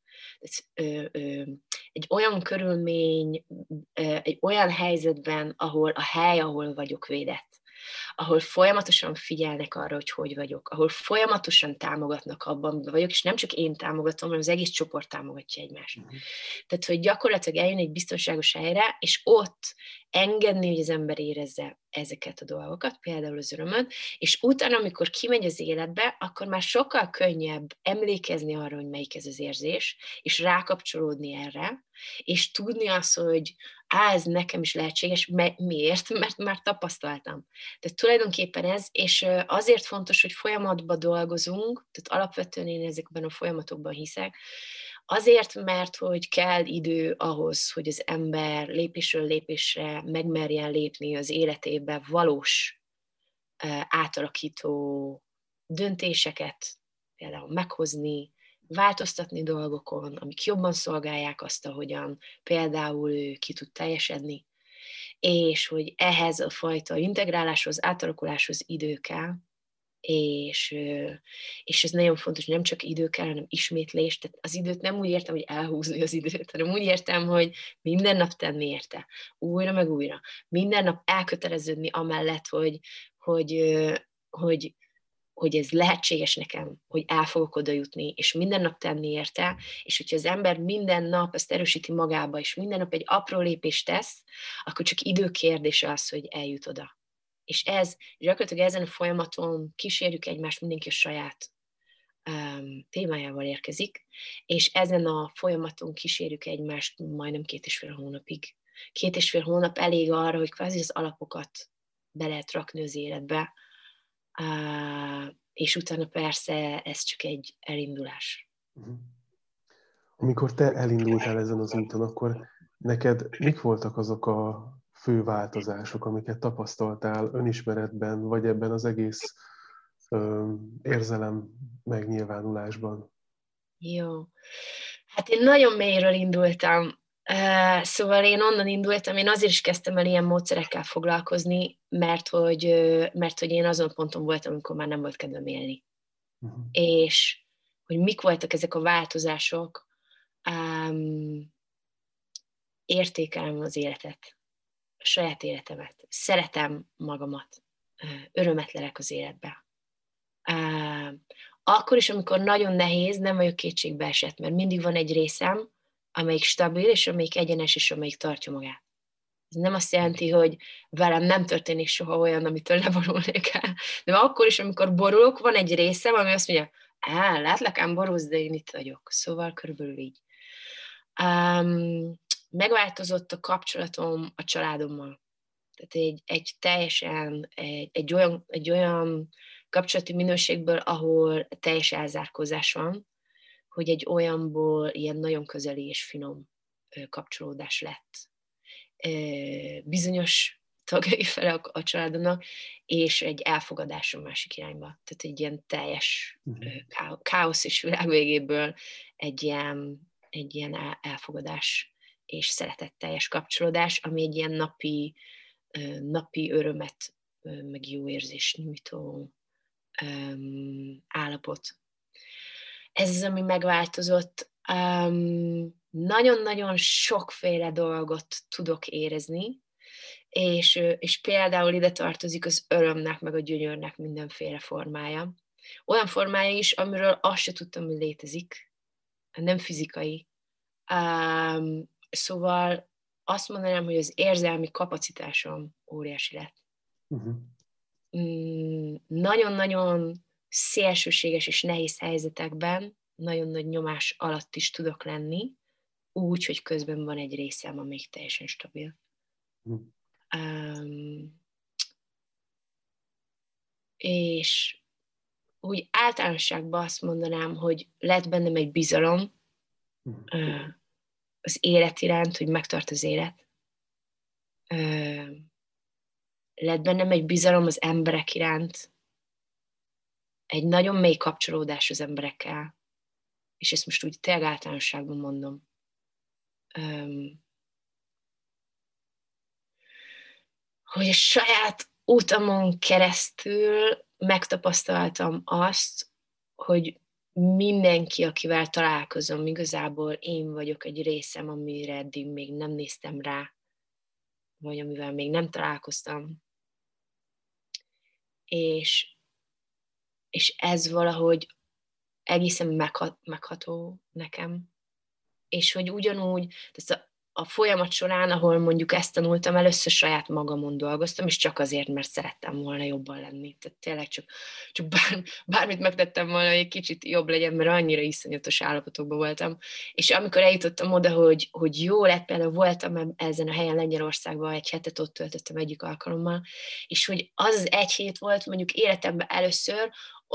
egy olyan körülmény, egy olyan helyzetben, ahol a hely, ahol vagyok védett ahol folyamatosan figyelnek arra, hogy hogy vagyok, ahol folyamatosan támogatnak abban, amiben vagyok, és nem csak én támogatom, hanem az egész csoport támogatja egymást. Uh-huh. Tehát, hogy gyakorlatilag eljön egy biztonságos helyre, és ott engedni, hogy az ember érezze ezeket a dolgokat, például az örömöt, és utána, amikor kimegy az életbe, akkor már sokkal könnyebb emlékezni arra, hogy melyik ez az érzés, és rákapcsolódni erre, és tudni azt, hogy á, ez nekem is lehetséges, miért? Mert már tapasztaltam. Tehát tulajdonképpen ez, és azért fontos, hogy folyamatban dolgozunk, tehát alapvetően én ezekben a folyamatokban hiszek, Azért, mert hogy kell idő ahhoz, hogy az ember lépésről lépésre megmerjen lépni az életébe valós átalakító döntéseket, például meghozni, változtatni dolgokon, amik jobban szolgálják azt, ahogyan például ő ki tud teljesedni, és hogy ehhez a fajta integráláshoz, átalakuláshoz idő kell, és, és ez nagyon fontos, nem csak idő kell, hanem ismétlés, tehát az időt nem úgy értem, hogy elhúzni az időt, hanem úgy értem, hogy minden nap tenni érte, újra meg újra, minden nap elköteleződni amellett, hogy, hogy, hogy, hogy ez lehetséges nekem, hogy el fogok oda jutni, és minden nap tenni érte, és hogyha az ember minden nap ezt erősíti magába, és minden nap egy apró lépést tesz, akkor csak időkérdése az, hogy eljut oda. És ez, gyakorlatilag ezen a folyamaton kísérjük egymást, mindenki a saját um, témájával érkezik, és ezen a folyamaton kísérjük egymást majdnem két és fél hónapig. Két és fél hónap elég arra, hogy kvázi az alapokat be lehet rakni az életbe, uh, és utána persze ez csak egy elindulás. Mhm. Amikor te elindultál ezen az úton, akkor neked mik voltak azok a fő változások, amiket tapasztaltál önismeretben, vagy ebben az egész ö, érzelem megnyilvánulásban? Jó. Hát én nagyon mélyről indultam. Uh, szóval én onnan indultam, én azért is kezdtem el ilyen módszerekkel foglalkozni, mert hogy, mert hogy én azon ponton voltam, amikor már nem volt kedvem élni. Uh-huh. És hogy mik voltak ezek a változások, um, értékelem az életet a saját életemet, szeretem magamat, örömet lelek az életbe. Akkor is, amikor nagyon nehéz, nem vagyok kétségbe esett, mert mindig van egy részem, amelyik stabil, és amelyik egyenes, és amelyik tartja magát. Ez nem azt jelenti, hogy velem nem történik soha olyan, amitől leborulnék el. De akkor is, amikor borulok, van egy részem, ami azt mondja, á, látlak ám borulsz, de én itt vagyok. Szóval körülbelül így. Um, megváltozott a kapcsolatom a családommal. Tehát egy, egy teljesen, egy, egy, olyan, egy olyan kapcsolati minőségből, ahol teljes elzárkózás van, hogy egy olyanból ilyen nagyon közeli és finom kapcsolódás lett. Bizonyos tagjai fele a, a családomnak, és egy elfogadás a másik irányba. Tehát egy ilyen teljes uh-huh. káosz és világ végéből egy ilyen, egy ilyen elfogadás és szeretetteljes kapcsolódás, ami egy ilyen napi, napi örömet, meg jó érzés nyújtó um, állapot. Ez az, ami megváltozott. Nagyon-nagyon sokféle dolgot tudok érezni, és, és például ide tartozik az örömnek, meg a gyönyörnek mindenféle formája. Olyan formája is, amiről azt se tudtam, hogy létezik, nem fizikai. Szóval azt mondanám, hogy az érzelmi kapacitásom óriási lett. Uh-huh. nagyon-nagyon szélsőséges és nehéz helyzetekben nagyon nagy nyomás alatt is tudok lenni, úgy, hogy közben van egy részem, ami teljesen stabil. Uh-huh. Um, és úgy általánosságban azt mondanám, hogy lett bennem egy bizalom uh, az élet iránt, hogy megtart az élet. Lett bennem egy bizalom az emberek iránt, egy nagyon mély kapcsolódás az emberekkel, és ezt most úgy tényleg általánosságban mondom. Um, hogy a saját utamon keresztül megtapasztaltam azt, hogy mindenki, akivel találkozom, igazából én vagyok egy részem, amire eddig még nem néztem rá, vagy amivel még nem találkoztam. És, és ez valahogy egészen meghat, megható nekem. És hogy ugyanúgy, tehát a folyamat során, ahol mondjuk ezt tanultam, először saját magamon dolgoztam, és csak azért, mert szerettem volna jobban lenni. Tehát tényleg csak, csak bár, bármit megtettem volna, hogy egy kicsit jobb legyen, mert annyira iszonyatos állapotokban voltam. És amikor eljutottam oda, hogy, hogy jó lett, például voltam ezen a helyen Lengyelországban, egy hetet ott töltöttem egyik alkalommal, és hogy az egy hét volt mondjuk életemben először,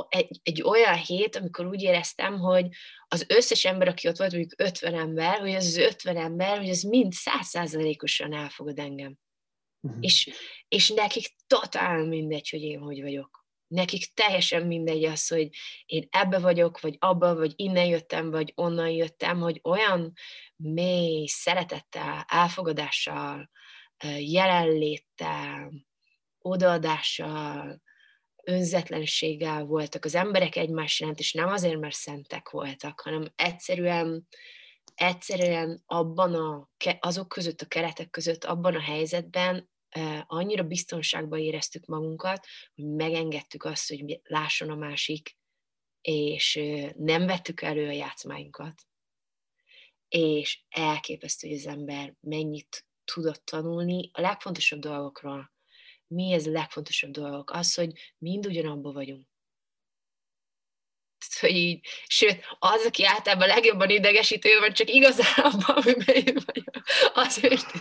egy, egy olyan hét, amikor úgy éreztem, hogy az összes ember, aki ott volt, mondjuk 50 ember, hogy az 50 ember, hogy az mind százszázalékosan elfogad engem. Uh-huh. És, és nekik totál mindegy, hogy én hogy vagyok. Nekik teljesen mindegy az, hogy én ebbe vagyok, vagy abba, vagy innen jöttem, vagy onnan jöttem, hogy olyan mély szeretettel, elfogadással, jelenléttel, odaadással, önzetlenséggel voltak az emberek egymás iránt, és nem azért, mert szentek voltak, hanem egyszerűen, egyszerűen abban a, azok között, a keretek között, abban a helyzetben annyira biztonságban éreztük magunkat, hogy megengedtük azt, hogy lásson a másik, és nem vettük elő a játszmáinkat. És elképesztő, hogy az ember mennyit tudott tanulni a legfontosabb dolgokról, mi ez a legfontosabb dolog? Az, hogy mind ugyanabban vagyunk. Hogy így, sőt, az, aki általában legjobban idegesítő van, csak igazából, amiben én vagyok. Azért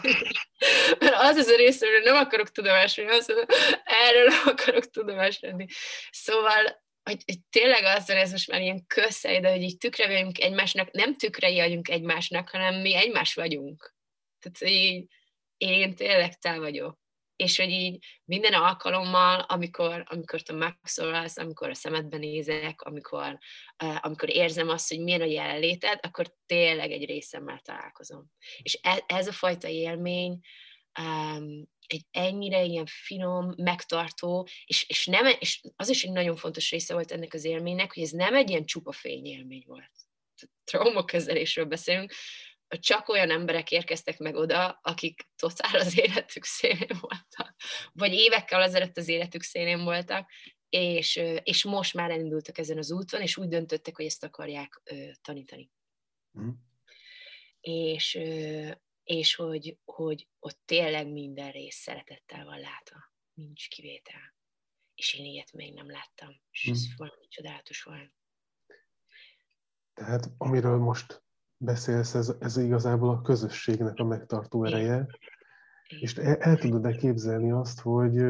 Mert az az a része, hogy nem akarok tudomást venni, azt mondom, erről nem akarok tudomást venni. Szóval hogy, hogy tényleg az, hogy ez most már ilyen közhely, de hogy így tükre vagyunk egymásnak, nem tükrei vagyunk egymásnak, hanem mi egymás vagyunk. Tehát így én tényleg te vagyok és hogy így minden alkalommal, amikor, amikor te megszólalsz, amikor a szemedbe nézek, amikor, uh, amikor érzem azt, hogy milyen a jelenléted, akkor tényleg egy részemmel találkozom. És ez, ez a fajta élmény um, egy ennyire ilyen finom, megtartó, és, és, nem, és az is egy nagyon fontos része volt ennek az élménynek, hogy ez nem egy ilyen csupa fényélmény volt. Traumakezelésről beszélünk, csak olyan emberek érkeztek meg oda, akik totál az életük szélén voltak, vagy évekkel azelőtt az életük szélén voltak, és, és most már elindultak ezen az úton, és úgy döntöttek, hogy ezt akarják tanítani. Mm. És, és hogy, hogy ott tényleg minden rész szeretettel van látva, nincs kivétel. És én ilyet még nem láttam, és ez mm. valami csodálatos volt. Tehát amiről most beszélsz, ez, ez igazából a közösségnek a megtartó ereje, és el, el tudod-e képzelni azt, hogy,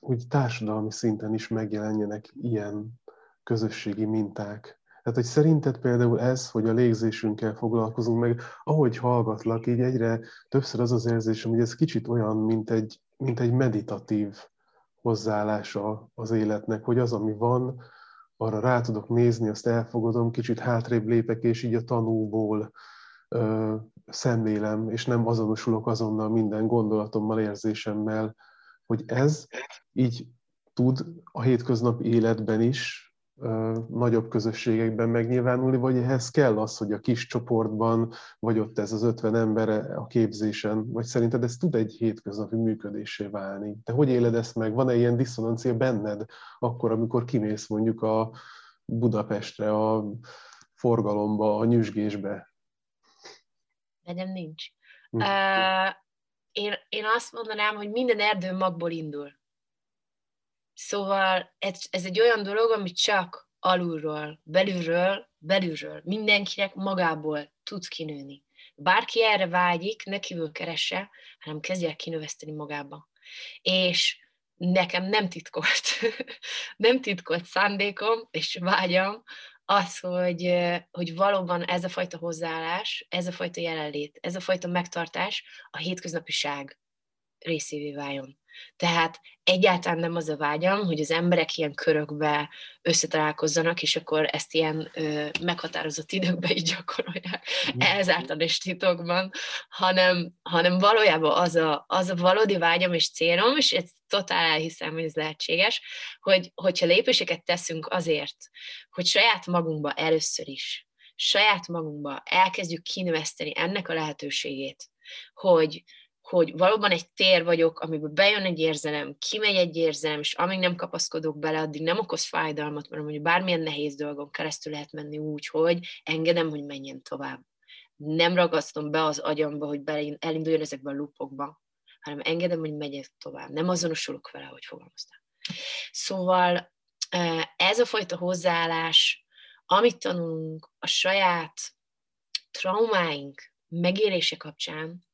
hogy társadalmi szinten is megjelenjenek ilyen közösségi minták, Tehát, hogy szerinted például ez, hogy a légzésünkkel foglalkozunk meg, ahogy hallgatlak, így egyre többször az az érzésem, hogy ez kicsit olyan, mint egy, mint egy meditatív hozzáállása az életnek, hogy az, ami van, arra rá tudok nézni, azt elfogadom, kicsit hátrébb lépek, és így a tanúból ö, szemlélem, és nem azonosulok azonnal minden gondolatommal, érzésemmel, hogy ez így tud a hétköznapi életben is nagyobb közösségekben megnyilvánulni, vagy ehhez kell az, hogy a kis csoportban, vagy ott ez az 50 ember a képzésen, vagy szerinted ez tud egy hétköznapi működésé válni? Te hogy éled ezt meg? Van-e ilyen diszonancia benned akkor, amikor kimész mondjuk a Budapestre, a forgalomba, a nyüzsgésbe? Nekem nincs. Hm. Uh, én, én azt mondanám, hogy minden erdő magból indul. Szóval ez, ez egy olyan dolog, amit csak alulról, belülről, belülről, mindenkinek magából tud kinőni. Bárki erre vágyik, ne kívül keresse, hanem kezdje el kinöveszteni magába. És nekem nem titkolt, nem titkolt szándékom és vágyam az, hogy, hogy valóban ez a fajta hozzáállás, ez a fajta jelenlét, ez a fajta megtartás a hétköznapiság részévé váljon. Tehát egyáltalán nem az a vágyam, hogy az emberek ilyen körökbe összetalálkozzanak, és akkor ezt ilyen ö, meghatározott időkben így gyakorolják, mhm. elzártan és titokban, hanem, hanem valójában az a, az a valódi vágyam és célom, és ezt totál elhiszem, hogy ez lehetséges, hogy, hogyha lépéseket teszünk azért, hogy saját magunkba először is, saját magunkba elkezdjük kinöveszteni ennek a lehetőségét, hogy, hogy valóban egy tér vagyok, amiben bejön egy érzelem, kimegy egy érzelem, és amíg nem kapaszkodok bele, addig nem okoz fájdalmat, mert hogy bármilyen nehéz dolgon keresztül lehet menni úgy, hogy engedem, hogy menjen tovább. Nem ragasztom be az agyamba, hogy bele, elinduljon ezekbe a lupokba, hanem engedem, hogy megyek tovább. Nem azonosulok vele, hogy fogalmaztam. Szóval ez a fajta hozzáállás, amit tanulunk a saját traumáink megélése kapcsán,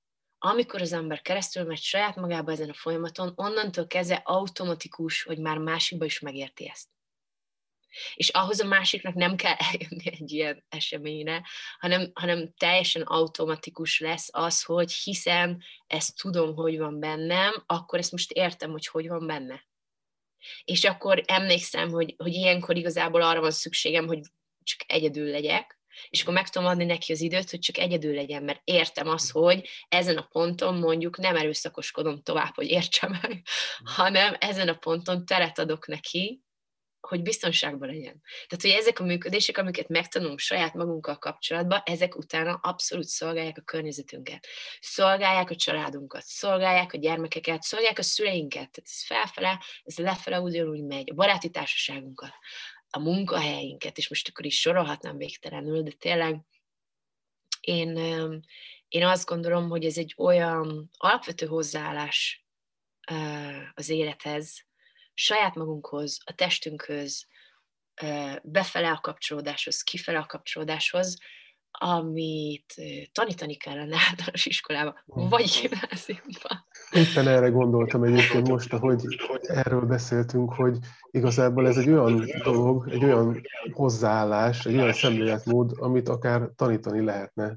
amikor az ember keresztül megy saját magába ezen a folyamaton, onnantól kezdve automatikus, hogy már másikba is megérti ezt. És ahhoz a másiknak nem kell eljönni egy ilyen eseményre, hanem, hanem teljesen automatikus lesz az, hogy hiszen ezt tudom, hogy van bennem, akkor ezt most értem, hogy hogy van benne. És akkor emlékszem, hogy, hogy ilyenkor igazából arra van szükségem, hogy csak egyedül legyek, és akkor meg tudom adni neki az időt, hogy csak egyedül legyen, mert értem azt, hogy ezen a ponton mondjuk nem erőszakoskodom tovább, hogy értsem meg, mm. hanem ezen a ponton teret adok neki, hogy biztonságban legyen. Tehát, hogy ezek a működések, amiket megtanulunk saját magunkkal kapcsolatban, ezek utána abszolút szolgálják a környezetünket. Szolgálják a családunkat, szolgálják a gyermekeket, szolgálják a szüleinket. Tehát ez felfele, ez lefele ugyanúgy megy. A baráti társaságunkat, a munkahelyinket, és most akkor is sorolhatnám végtelenül, de tényleg én, én azt gondolom, hogy ez egy olyan alapvető hozzáállás az élethez, saját magunkhoz, a testünkhöz, befele a kapcsolódáshoz, kifele a kapcsolódáshoz, amit tanítani kellene általános iskolában, vagy gimnáziumban. Éppen erre gondoltam egyébként most, ahogy erről beszéltünk, hogy igazából ez egy olyan dolog, egy olyan hozzáállás, egy olyan szemléletmód, amit akár tanítani lehetne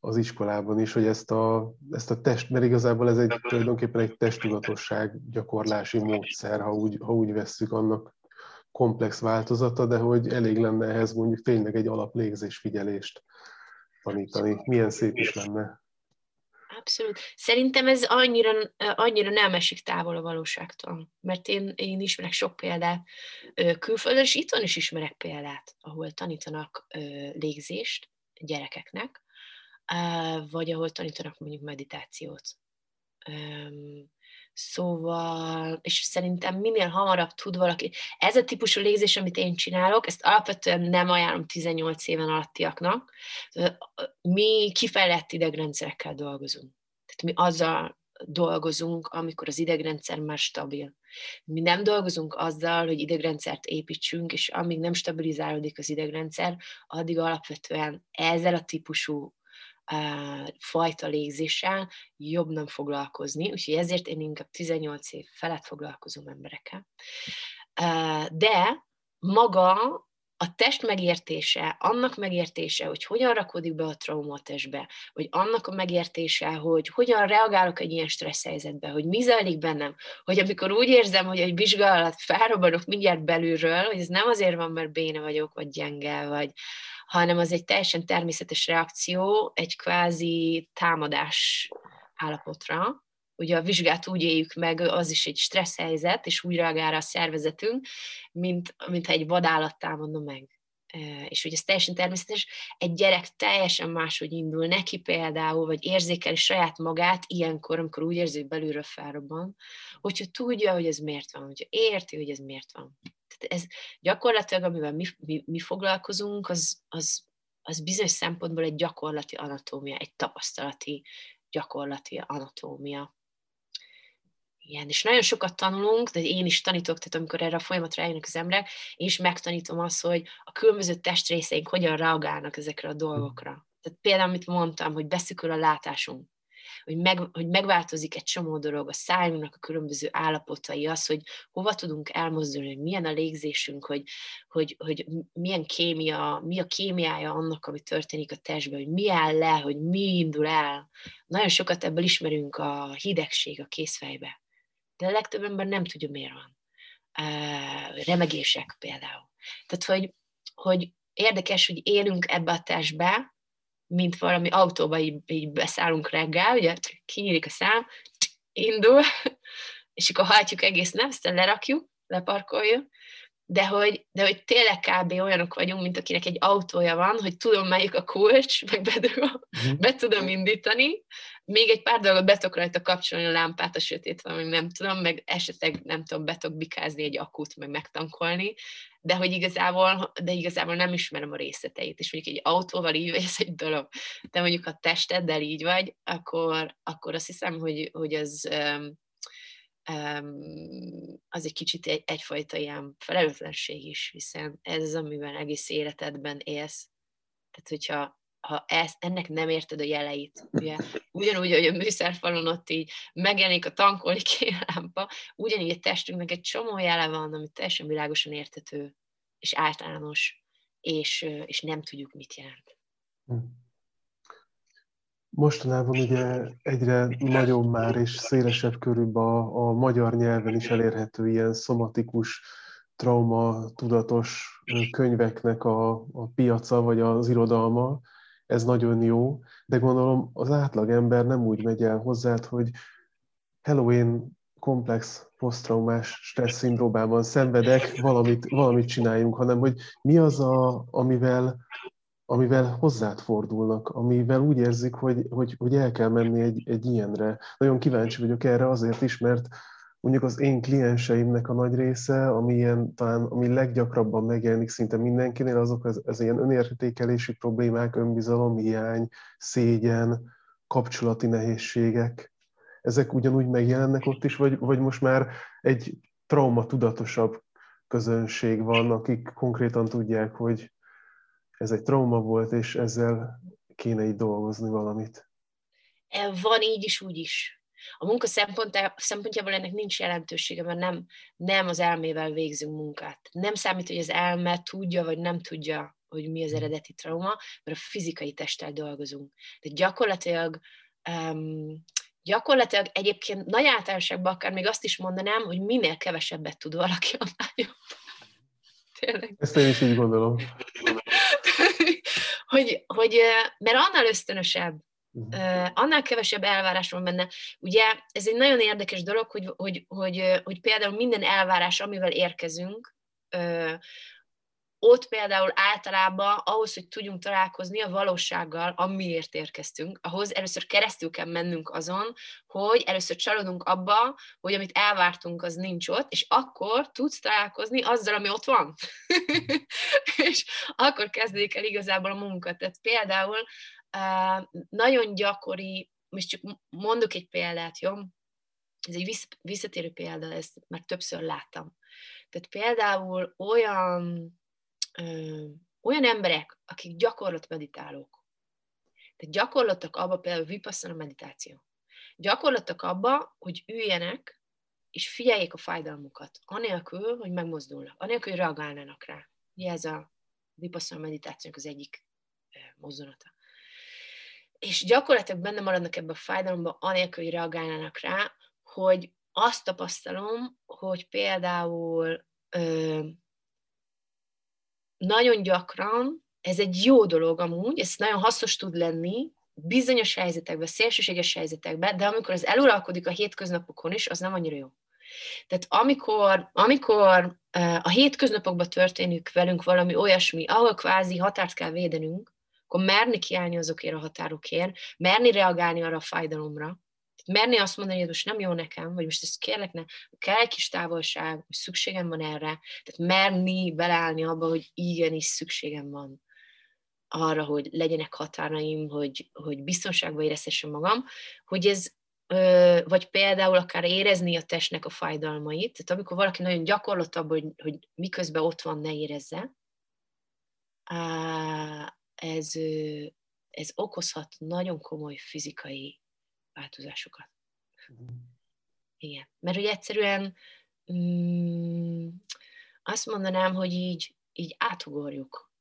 az iskolában is, hogy ezt a, ezt a test, mert igazából ez egy tulajdonképpen egy testtudatosság gyakorlási módszer, ha úgy, ha úgy vesszük annak komplex változata, de hogy elég lenne ehhez mondjuk tényleg egy alaplégzés figyelést tanítani. Milyen szép is lenne. Abszolút. Szerintem ez annyira, annyira nem esik távol a valóságtól, mert én, én ismerek sok példát külföldön, és itthon is ismerek példát, ahol tanítanak légzést gyerekeknek, vagy ahol tanítanak mondjuk meditációt. Szóval, és szerintem minél hamarabb tud valaki, ez a típusú légzés, amit én csinálok, ezt alapvetően nem ajánlom 18 éven alattiaknak. Mi kifejlett idegrendszerekkel dolgozunk. Tehát mi azzal dolgozunk, amikor az idegrendszer már stabil. Mi nem dolgozunk azzal, hogy idegrendszert építsünk, és amíg nem stabilizálódik az idegrendszer, addig alapvetően ezzel a típusú fajta légzéssel jobb nem foglalkozni, úgyhogy ezért én inkább 18 év felett foglalkozom emberekkel. De maga a test megértése, annak megértése, hogy hogyan rakódik be a trauma a testbe, vagy annak a megértése, hogy hogyan reagálok egy ilyen stressz helyzetbe, hogy mi zajlik bennem, hogy amikor úgy érzem, hogy egy vizsgálat felrobbanok mindjárt belülről, hogy ez nem azért van, mert béne vagyok, vagy gyenge, vagy, hanem az egy teljesen természetes reakció, egy kvázi támadás állapotra, ugye a vizsgát úgy éljük meg, az is egy stressz helyzet, és úgy reagál a szervezetünk, mint, mint egy vadállat támadna meg. És hogy ez teljesen természetes, egy gyerek teljesen máshogy indul neki például, vagy érzékeli saját magát ilyenkor, amikor úgy érzi, hogy belülről felrobban, hogyha tudja, hogy ez miért van, hogyha érti, hogy ez miért van. Tehát ez gyakorlatilag, amivel mi, mi, mi foglalkozunk, az, az, az bizonyos szempontból egy gyakorlati anatómia, egy tapasztalati gyakorlati anatómia. Igen, és nagyon sokat tanulunk, de én is tanítok, tehát amikor erre a folyamatra eljönnek az emberek, én is megtanítom azt, hogy a különböző testrészeink hogyan reagálnak ezekre a dolgokra. Tehát például, amit mondtam, hogy beszükül a látásunk, hogy, meg, hogy megváltozik egy csomó dolog, a szájunknak a különböző állapotai, az, hogy hova tudunk elmozdulni, hogy milyen a légzésünk, hogy, hogy, hogy milyen kémia, mi a kémiája annak, ami történik a testben, hogy mi áll le, hogy mi indul el. Nagyon sokat ebből ismerünk a hidegség a készfejbe de a legtöbb ember nem tudja, miért van. Remegések például. Tehát, hogy, hogy érdekes, hogy élünk ebbe a testbe, mint valami autóba így, így beszállunk reggel, ugye kinyílik a szám, indul, és akkor hajtjuk egész nem, aztán lerakjuk, leparkoljuk, de hogy, de hogy tényleg kb. olyanok vagyunk, mint akinek egy autója van, hogy tudom, melyik a kulcs, meg bedugom, uh-huh. be tudom indítani, még egy pár dolgot be tudok rajta kapcsolni a lámpát, a sötét van, nem tudom, meg esetleg nem tudom, be tudok bikázni egy akut, meg megtankolni, de hogy igazából, de igazából nem ismerem a részleteit, és mondjuk egy autóval így vagy, ez egy dolog, de mondjuk ha testeddel így vagy, akkor, akkor azt hiszem, hogy, hogy az, az egy kicsit egy, egyfajta ilyen felelőtlenség is, hiszen ez az, amiben egész életedben élsz. Tehát, hogyha ha ezt, ennek nem érted a jeleit, ugye, ugyanúgy, hogy a műszerfalon ott így megjelenik a tankolni lámpa, ugyanígy a testünknek egy csomó jele van, ami teljesen világosan értető, és általános, és, és nem tudjuk, mit jelent. Hm. Mostanában ugye egyre nagyobb már és szélesebb körülben a, a magyar nyelven is elérhető ilyen szomatikus, trauma tudatos könyveknek a, a piaca vagy az irodalma, ez nagyon jó, de gondolom az átlag ember nem úgy megy el hozzá, hogy hello, én komplex posztraumás stressz szindrómában szenvedek, valamit, valamit csináljunk, hanem hogy mi az, a, amivel, amivel hozzád fordulnak, amivel úgy érzik, hogy, hogy, hogy el kell menni egy, egy ilyenre. Nagyon kíváncsi vagyok erre azért is, mert mondjuk az én klienseimnek a nagy része, ami ilyen, talán ami leggyakrabban megjelenik szinte mindenkinél, azok az, az ilyen önértékelési problémák, önbizalom, hiány, szégyen, kapcsolati nehézségek. Ezek ugyanúgy megjelennek ott is, vagy, vagy most már egy trauma tudatosabb közönség van, akik konkrétan tudják, hogy ez egy trauma volt, és ezzel kéne így dolgozni valamit. Van így is, úgy is. A munka szempontjából ennek nincs jelentősége, mert nem, nem az elmével végzünk munkát. Nem számít, hogy az elme tudja vagy nem tudja, hogy mi az hmm. eredeti trauma, mert a fizikai testtel dolgozunk. De gyakorlatilag um, gyakorlatilag egyébként nagy általánosságban akár még azt is mondanám, hogy minél kevesebbet tud valaki, annál jobb. Tényleg. Ezt én is így gondolom. hogy, hogy, mert annál ösztönösebb, Uh, annál kevesebb elvárás van benne. Ugye ez egy nagyon érdekes dolog, hogy, hogy, hogy, hogy például minden elvárás, amivel érkezünk, ott például általában ahhoz, hogy tudjunk találkozni a valósággal, amiért érkeztünk, ahhoz először keresztül kell mennünk azon, hogy először csalódunk abba, hogy amit elvártunk, az nincs ott, és akkor tudsz találkozni azzal, ami ott van. és akkor kezdődik el igazából a munka. Tehát például nagyon gyakori, most csak mondok egy példát, jó? Ez egy visszatérő példa, ezt már többször láttam. Tehát például olyan, ö, olyan emberek, akik gyakorlat meditálók, tehát gyakorlatok abba például vipasszana meditáció. Gyakorlatok abba, hogy üljenek, és figyeljék a fájdalmukat, anélkül, hogy megmozdulnak, anélkül, hogy reagálnának rá. Ugye ez a Vipassana meditációnak az egyik mozzanata. És gyakorlatilag benne maradnak ebbe a fájdalomba, anélkül, hogy reagálnának rá, hogy azt tapasztalom, hogy például ö, nagyon gyakran, ez egy jó dolog amúgy, ez nagyon hasznos tud lenni, bizonyos helyzetekben, szélsőséges helyzetekben, de amikor az eluralkodik a hétköznapokon is, az nem annyira jó. Tehát amikor, amikor a hétköznapokban történik velünk valami olyasmi, ahol kvázi határt kell védenünk, akkor merni kiállni azokért a határokért, merni reagálni arra a fájdalomra, merni azt mondani, hogy most nem jó nekem, vagy most ezt kérlek, ne, kell egy kis távolság, hogy szükségem van erre, tehát merni beleállni abba, hogy igenis szükségem van arra, hogy legyenek határaim, hogy, hogy biztonságban érezhessem magam, hogy ez, vagy például akár érezni a testnek a fájdalmait, tehát amikor valaki nagyon gyakorlatabb, hogy, hogy miközben ott van, ne érezze, ez, ez okozhat nagyon komoly fizikai változásokat. Uh-huh. Igen. Mert hogy egyszerűen mm, azt mondanám, hogy így, így átugorjuk.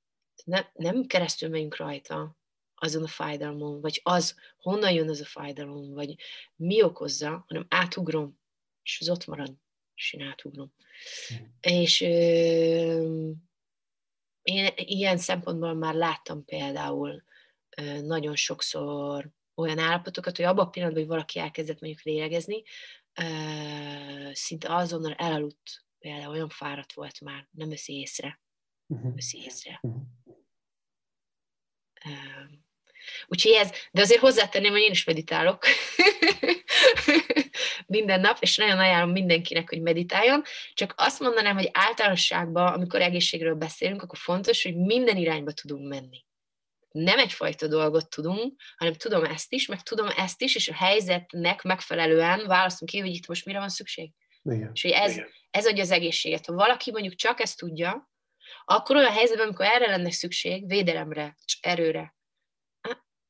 Ne, nem keresztül megyünk rajta azon a fájdalmon, vagy az, honnan jön az a fájdalom, vagy mi okozza, hanem átugrom, és az ott marad, és én átugrom. Uh-huh. És ö, én ilyen szempontból már láttam például nagyon sokszor olyan állapotokat, hogy abban a pillanatban, hogy valaki elkezdett mondjuk lélegezni, szinte azonnal elaludt, például olyan fáradt volt már, nem veszi észre. Uh-huh. Veszi észre. Uh-huh. Úgyhogy ez, de azért hozzátenném, hogy én is meditálok minden nap, és nagyon ajánlom mindenkinek, hogy meditáljon, csak azt mondanám, hogy általánosságban, amikor egészségről beszélünk, akkor fontos, hogy minden irányba tudunk menni nem egyfajta dolgot tudunk, hanem tudom ezt is, meg tudom ezt is, és a helyzetnek megfelelően választunk ki, hogy itt most mire van szükség. Igen. És hogy ez, Igen. ez adja az egészséget. Ha valaki mondjuk csak ezt tudja, akkor olyan helyzetben, amikor erre lenne szükség, védelemre, erőre,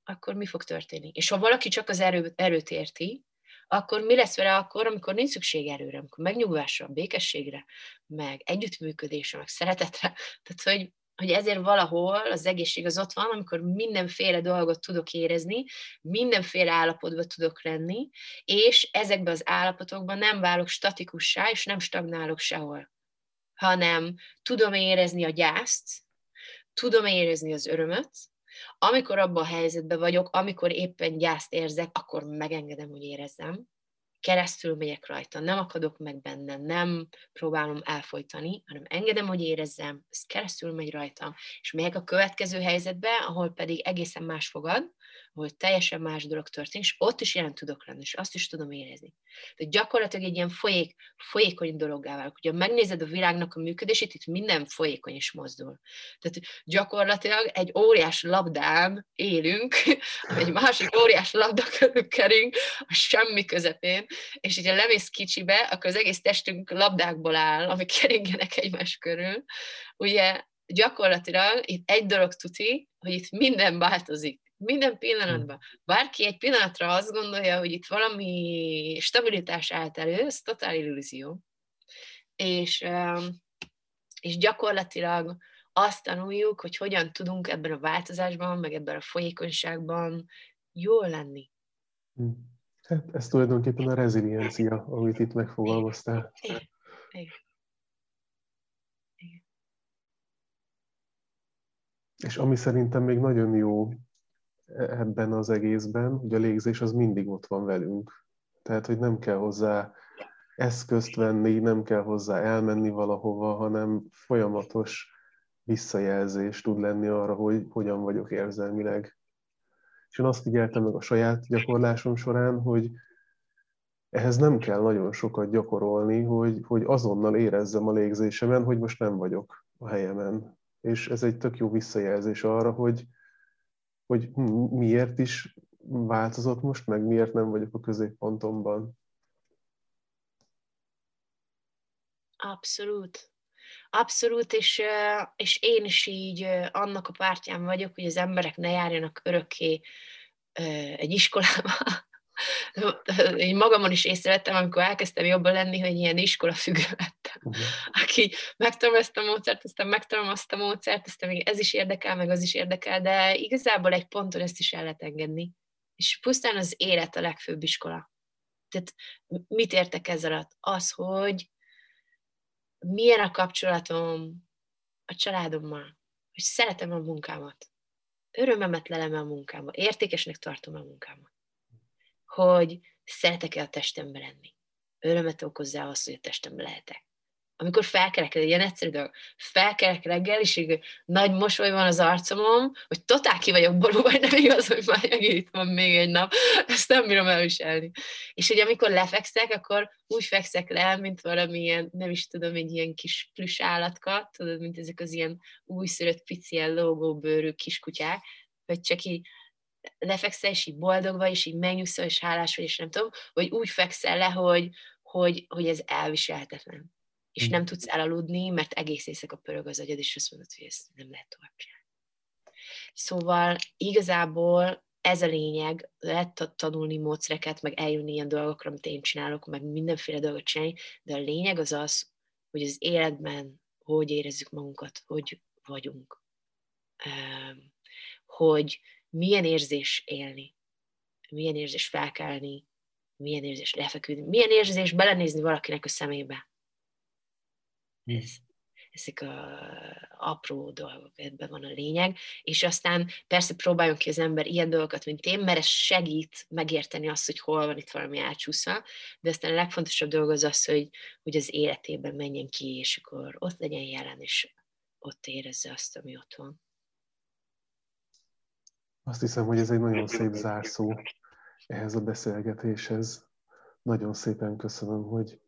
akkor mi fog történni? És ha valaki csak az erő, erőt érti, akkor mi lesz vele akkor, amikor nincs szükség erőre, amikor megnyugvásra, békességre, meg együttműködésre, meg szeretetre. Tehát, hogy hogy ezért valahol az egészség az ott van, amikor mindenféle dolgot tudok érezni, mindenféle állapotban tudok lenni, és ezekben az állapotokban nem válok statikussá, és nem stagnálok sehol, hanem tudom érezni a gyászt, tudom érezni az örömöt, amikor abban a helyzetben vagyok, amikor éppen gyászt érzek, akkor megengedem, hogy érezzem, keresztül megyek rajta, nem akadok meg benne, nem próbálom elfolytani, hanem engedem, hogy érezzem, ez keresztül megy rajtam, és megyek a következő helyzetbe, ahol pedig egészen más fogad, ahol teljesen más dolog történik, és ott is jelen tudok lenni, és azt is tudom érezni. Tehát gyakorlatilag egy ilyen folyék, folyékony dologgá válok. Ugye megnézed a világnak a működését, itt minden folyékony is mozdul. Tehát gyakorlatilag egy óriás labdán élünk, egy másik óriás labda kerünk a semmi közepén, és hogyha lemész kicsibe, akkor az egész testünk labdákból áll, amik keringenek egymás körül. Ugye gyakorlatilag itt egy dolog tuti, hogy itt minden változik. Minden pillanatban. Bárki egy pillanatra azt gondolja, hogy itt valami stabilitás állt elő, ez totál illúzió. És, és gyakorlatilag azt tanuljuk, hogy hogyan tudunk ebben a változásban, meg ebben a folyékonyságban jól lenni. Hm. Hát ez tulajdonképpen a reziliencia, amit itt megfogalmaztál. Igen. Igen. Igen. És ami szerintem még nagyon jó ebben az egészben, hogy a légzés az mindig ott van velünk. Tehát, hogy nem kell hozzá eszközt venni, nem kell hozzá elmenni valahova, hanem folyamatos visszajelzés tud lenni arra, hogy hogyan vagyok érzelmileg. És én azt figyeltem meg a saját gyakorlásom során, hogy ehhez nem kell nagyon sokat gyakorolni, hogy, hogy azonnal érezzem a légzésemen, hogy most nem vagyok a helyemen. És ez egy tök jó visszajelzés arra, hogy, hogy miért is változott most, meg miért nem vagyok a középpontomban. Abszolút. Abszolút, és, és én is így annak a pártján vagyok, hogy az emberek ne járjanak örökké egy iskolába, én magamon is észrevettem, amikor elkezdtem jobban lenni, hogy ilyen iskola függő lettem. Uh-huh. Aki megtanul ezt a módszert, aztán megtanulom azt a módszert, aztán még ez is érdekel, meg az is érdekel, de igazából egy ponton ezt is el lehet engedni. És pusztán az élet a legfőbb iskola. Tehát mit értek ezzel alatt? Az, hogy milyen a kapcsolatom a családommal, hogy szeretem a munkámat, örömemet lelem a munkába, értékesnek tartom a munkámat, hogy szeretek-e a testembe lenni, örömet okozza az, hogy a testembe lehetek amikor felkelek, egy ilyen egyszerű dolog, felkelek reggel, és így nagy mosoly van az arcomon, hogy totál ki vagyok ború, vagy nem igaz, hogy már itt van még egy nap, ezt nem bírom elviselni. És hogy amikor lefekszek, akkor úgy fekszek le, mint valamilyen, nem is tudom, egy ilyen kis plüss állatka, tudod, mint ezek az ilyen újszülött pici, ilyen lógóbőrű kiskutyák, hogy csak így lefekszel, és így boldog vagy, és így megnyugszol, és hálás vagy, és nem tudom, vagy úgy fekszel le, hogy, hogy, hogy ez elviselhetetlen és hm. nem tudsz elaludni, mert egész éjszaka pörög az agyad, és azt mondod, hogy ezt nem lehet tovább csinálni. Szóval igazából ez a lényeg, lehet tanulni módszereket, meg eljönni ilyen dolgokra, amit én csinálok, meg mindenféle dolgot csinálni, de a lényeg az az, hogy az életben hogy érezzük magunkat, hogy vagyunk. Hogy milyen érzés élni, milyen érzés felkelni, milyen érzés lefeküdni, milyen érzés belenézni valakinek a szemébe? Ez, ezek a apró dolgok, ebben van a lényeg, és aztán persze próbáljon ki az ember ilyen dolgokat, mint én, mert ez segít megérteni azt, hogy hol van itt valami elcsúszva, de aztán a legfontosabb dolog az az, hogy, hogy az életében menjen ki, és akkor ott legyen jelen, és ott érezze azt, ami ott van. Azt hiszem, hogy ez egy nagyon szép zárszó ehhez a beszélgetéshez. Nagyon szépen köszönöm, hogy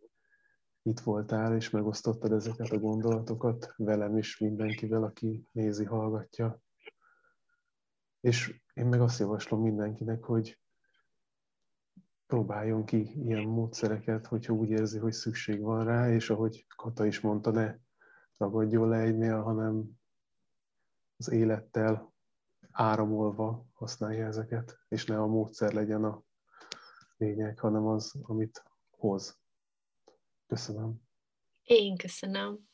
itt voltál, és megosztottad ezeket a gondolatokat velem is, mindenkivel, aki nézi, hallgatja. És én meg azt javaslom mindenkinek, hogy próbáljon ki ilyen módszereket, hogyha úgy érzi, hogy szükség van rá, és ahogy Kata is mondta, ne ragadjon le egynél, hanem az élettel áramolva használja ezeket, és ne a módszer legyen a lényeg, hanem az, amit hoz. Köszönöm. Én köszönöm.